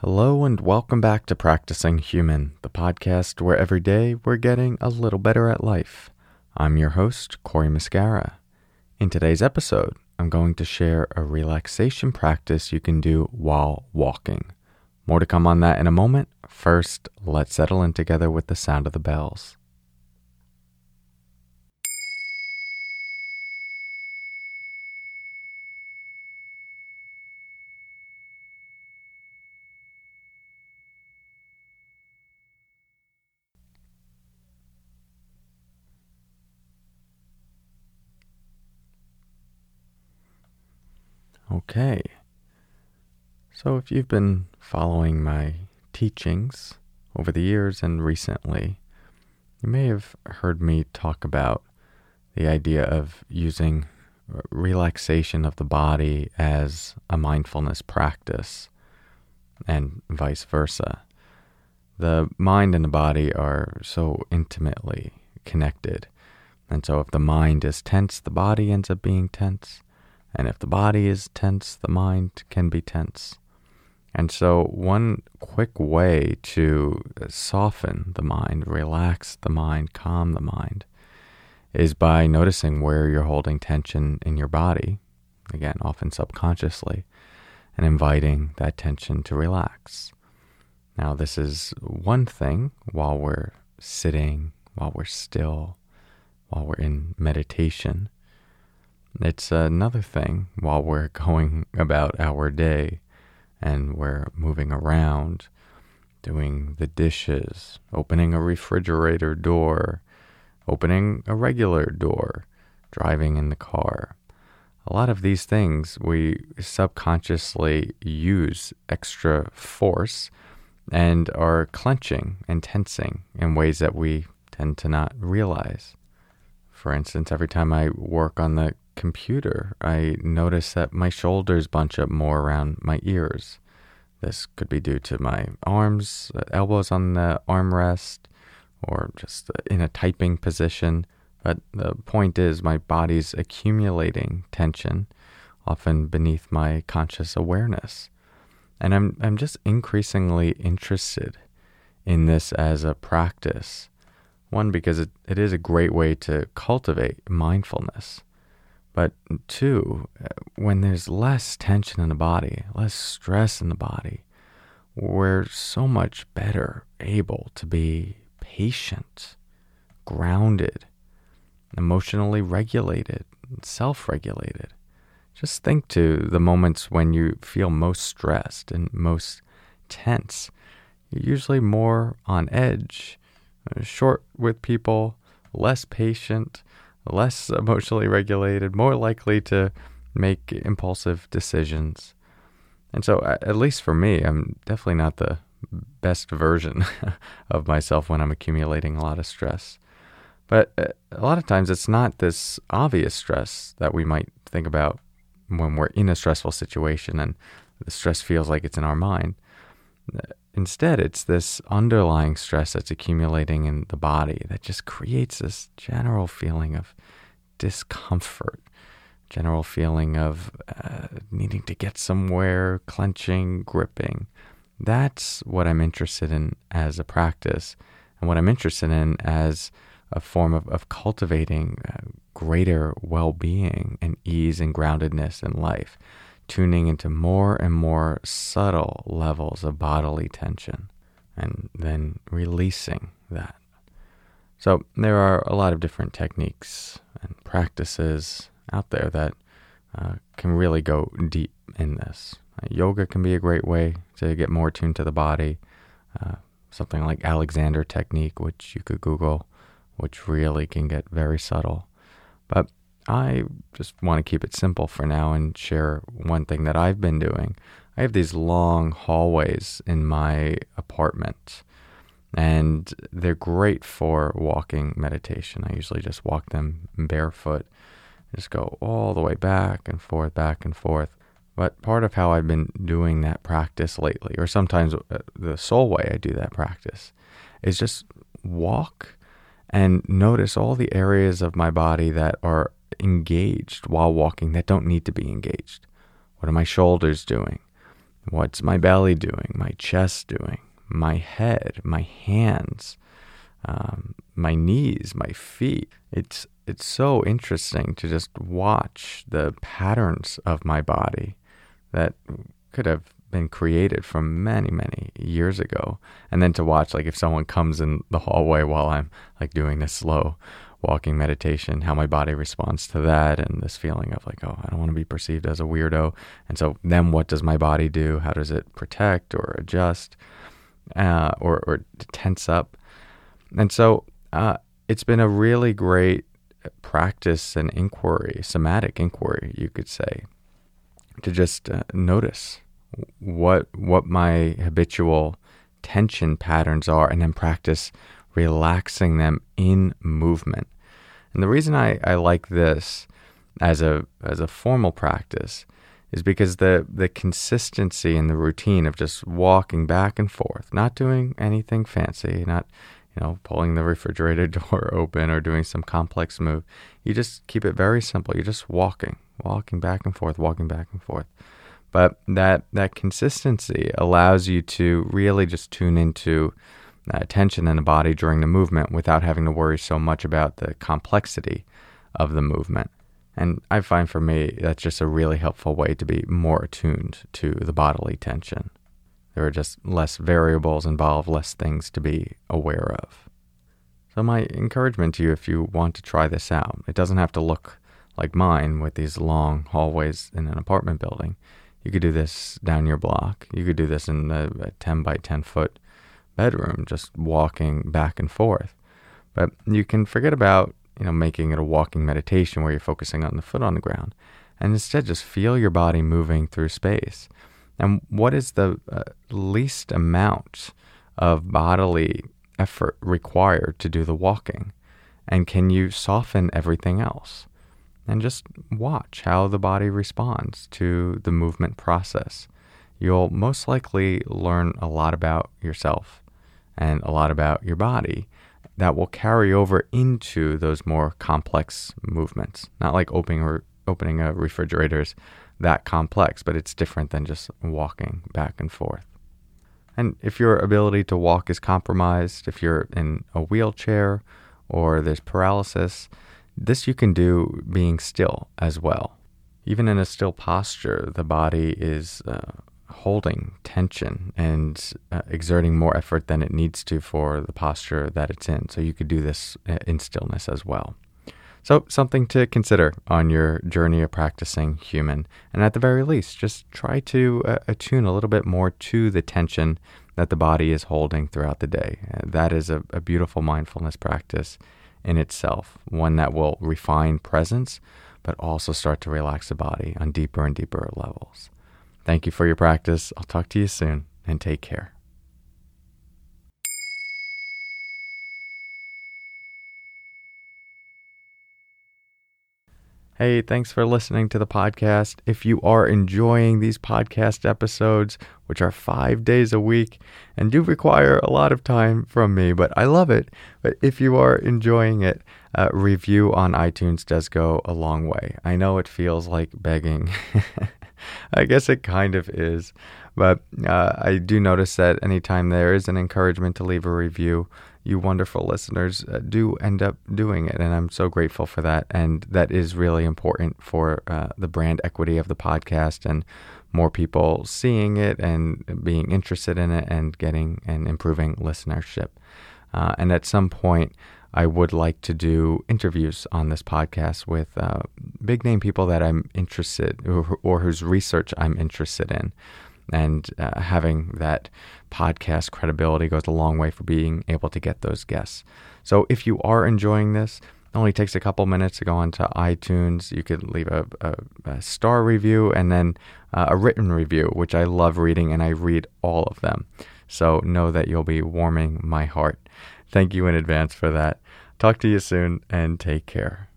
Hello, and welcome back to Practicing Human, the podcast where every day we're getting a little better at life. I'm your host, Cory Muscara. In today's episode, I'm going to share a relaxation practice you can do while walking. More to come on that in a moment. First, let's settle in together with the sound of the bells. Okay. So, if you've been following my teachings over the years and recently, you may have heard me talk about the idea of using relaxation of the body as a mindfulness practice and vice versa. The mind and the body are so intimately connected. And so, if the mind is tense, the body ends up being tense. And if the body is tense, the mind can be tense. And so, one quick way to soften the mind, relax the mind, calm the mind, is by noticing where you're holding tension in your body, again, often subconsciously, and inviting that tension to relax. Now, this is one thing while we're sitting, while we're still, while we're in meditation. It's another thing while we're going about our day and we're moving around, doing the dishes, opening a refrigerator door, opening a regular door, driving in the car. A lot of these things we subconsciously use extra force and are clenching and tensing in ways that we tend to not realize. For instance, every time I work on the computer, I notice that my shoulders bunch up more around my ears. This could be due to my arms, uh, elbows on the armrest, or just in a typing position. But the point is, my body's accumulating tension, often beneath my conscious awareness. And I'm, I'm just increasingly interested in this as a practice. One, because it, it is a great way to cultivate mindfulness. But two, when there's less tension in the body, less stress in the body, we're so much better able to be patient, grounded, emotionally regulated, self regulated. Just think to the moments when you feel most stressed and most tense. You're usually more on edge, uh, short with people, less patient, less emotionally regulated, more likely to make impulsive decisions. And so, at least for me, I'm definitely not the best version of myself when I'm accumulating a lot of stress. But uh, a lot of times, it's not this obvious stress that we might think about when we're in a stressful situation and the stress feels like it's in our mind. Instead, it's this underlying stress that's accumulating in the body that just creates this general feeling of discomfort, general feeling of uh, needing to get somewhere, clenching, gripping. That's what I'm interested in as a practice, and what I'm interested in as a form of, of cultivating uh, greater well being and ease and groundedness in life tuning into more and more subtle levels of bodily tension and then releasing that. So, there are a lot of different techniques and practices out there that uh, can really go deep in this. Uh, yoga can be a great way to get more tuned to the body. Uh, something like Alexander technique, which you could Google, which really can get very subtle. But I just want to keep it simple for now and share one thing that I've been doing. I have these long hallways in my apartment, and they're great for walking meditation. I usually just walk them barefoot, just go all the way back and forth, back and forth. But part of how I've been doing that practice lately, or sometimes uh, the sole way I do that practice, is just walk and notice all the areas of my body that are engaged while walking that don't need to be engaged? What are my shoulders doing? What's my belly doing? My chest doing? My head? My hands? Um, my knees? My feet? It's it's so interesting to just watch the patterns of my body that could have been created from many many years ago and then to watch like if someone comes in the hallway while i'm like doing this slow walking meditation how my body responds to that and this feeling of like oh i don't want to be perceived as a weirdo. And so then what does my body do? How does it protect or adjust uh, or, or tense up? And so uh, it's been a really great practice and inquiry somatic inquiry you could say to just uh, notice what what my habitual tension patterns are and then practice relaxing them in movement. And the reason I, I like this as a as a formal practice is because the the consistency and the routine of just walking back and forth, not doing anything fancy, not you know pulling the refrigerator door open or doing some complex move. You just keep it very simple. You're just walking, walking back and forth, walking back and forth. But that that consistency allows you to really just tune into uh, tension in the body during the movement without having to worry so much about the complexity of the movement. And I find for me that's just a really helpful way to be more attuned to the bodily tension. There are just less variables involved, less things to be aware of. So, my encouragement to you if you want to try this out, it doesn't have to look like mine with these long hallways in an apartment building. You could do this down your block. You could do this in a, a 10 by 10 foot bedroom, just walking back and forth. But you can forget about, you know, making it a walking meditation where you're focusing on the foot on the ground and instead just feel your body moving through space. And what is the uh, least amount of bodily effort required to do the walking? And can you soften everything else? and just watch how the body responds to the movement process. You'll most likely learn a lot about yourself and a lot about your body that will carry over into those more complex movements. Not like opening or opening a refrigerator is that complex, but it's different than just walking back and forth. And if your ability to walk is compromised, if you're in a wheelchair or there's paralysis, this you can do being still as well. Even in a still posture, the body is uh, holding tension and uh, exerting more effort than it needs to for the posture that it's in. So you could do this uh, in stillness as well. So, something to consider on your journey of practicing human. And at the very least, just try to uh, attune a little bit more to the tension that the body is holding throughout the day. Uh, that is a, a beautiful mindfulness practice in itself, one that will refine presence, but also start to relax the body on deeper and deeper levels. Thank you for your practice. I'll talk to you soon and take care. Hey, thanks for listening to the podcast. If you are enjoying these podcast episodes, which are five days a week and do require a lot of time from me, but I love it. But if you are enjoying it, uh, review on iTunes does go a long way. I know it feels like begging. I guess it kind of is. But uh, I do notice that anytime there is an encouragement to leave a review, you wonderful listeners uh, do end up doing it. And I'm so grateful for that. And that is really important for uh, the brand equity of the podcast and more people seeing it and being interested in it and getting and improving listenership. Uh, and at some point, I would like to do interviews on this podcast with uh, big name people that I'm interested or, or whose research I'm interested in and uh, having that podcast credibility goes a long way for being able to get those guests. So if you are enjoying this, it only takes a couple minutes to go onto iTunes. You could leave a, a, a star review and then uh, a written review, which I love reading and I read all of them. So know that you'll be warming my heart. Thank you in advance for that. Talk to you soon and take care.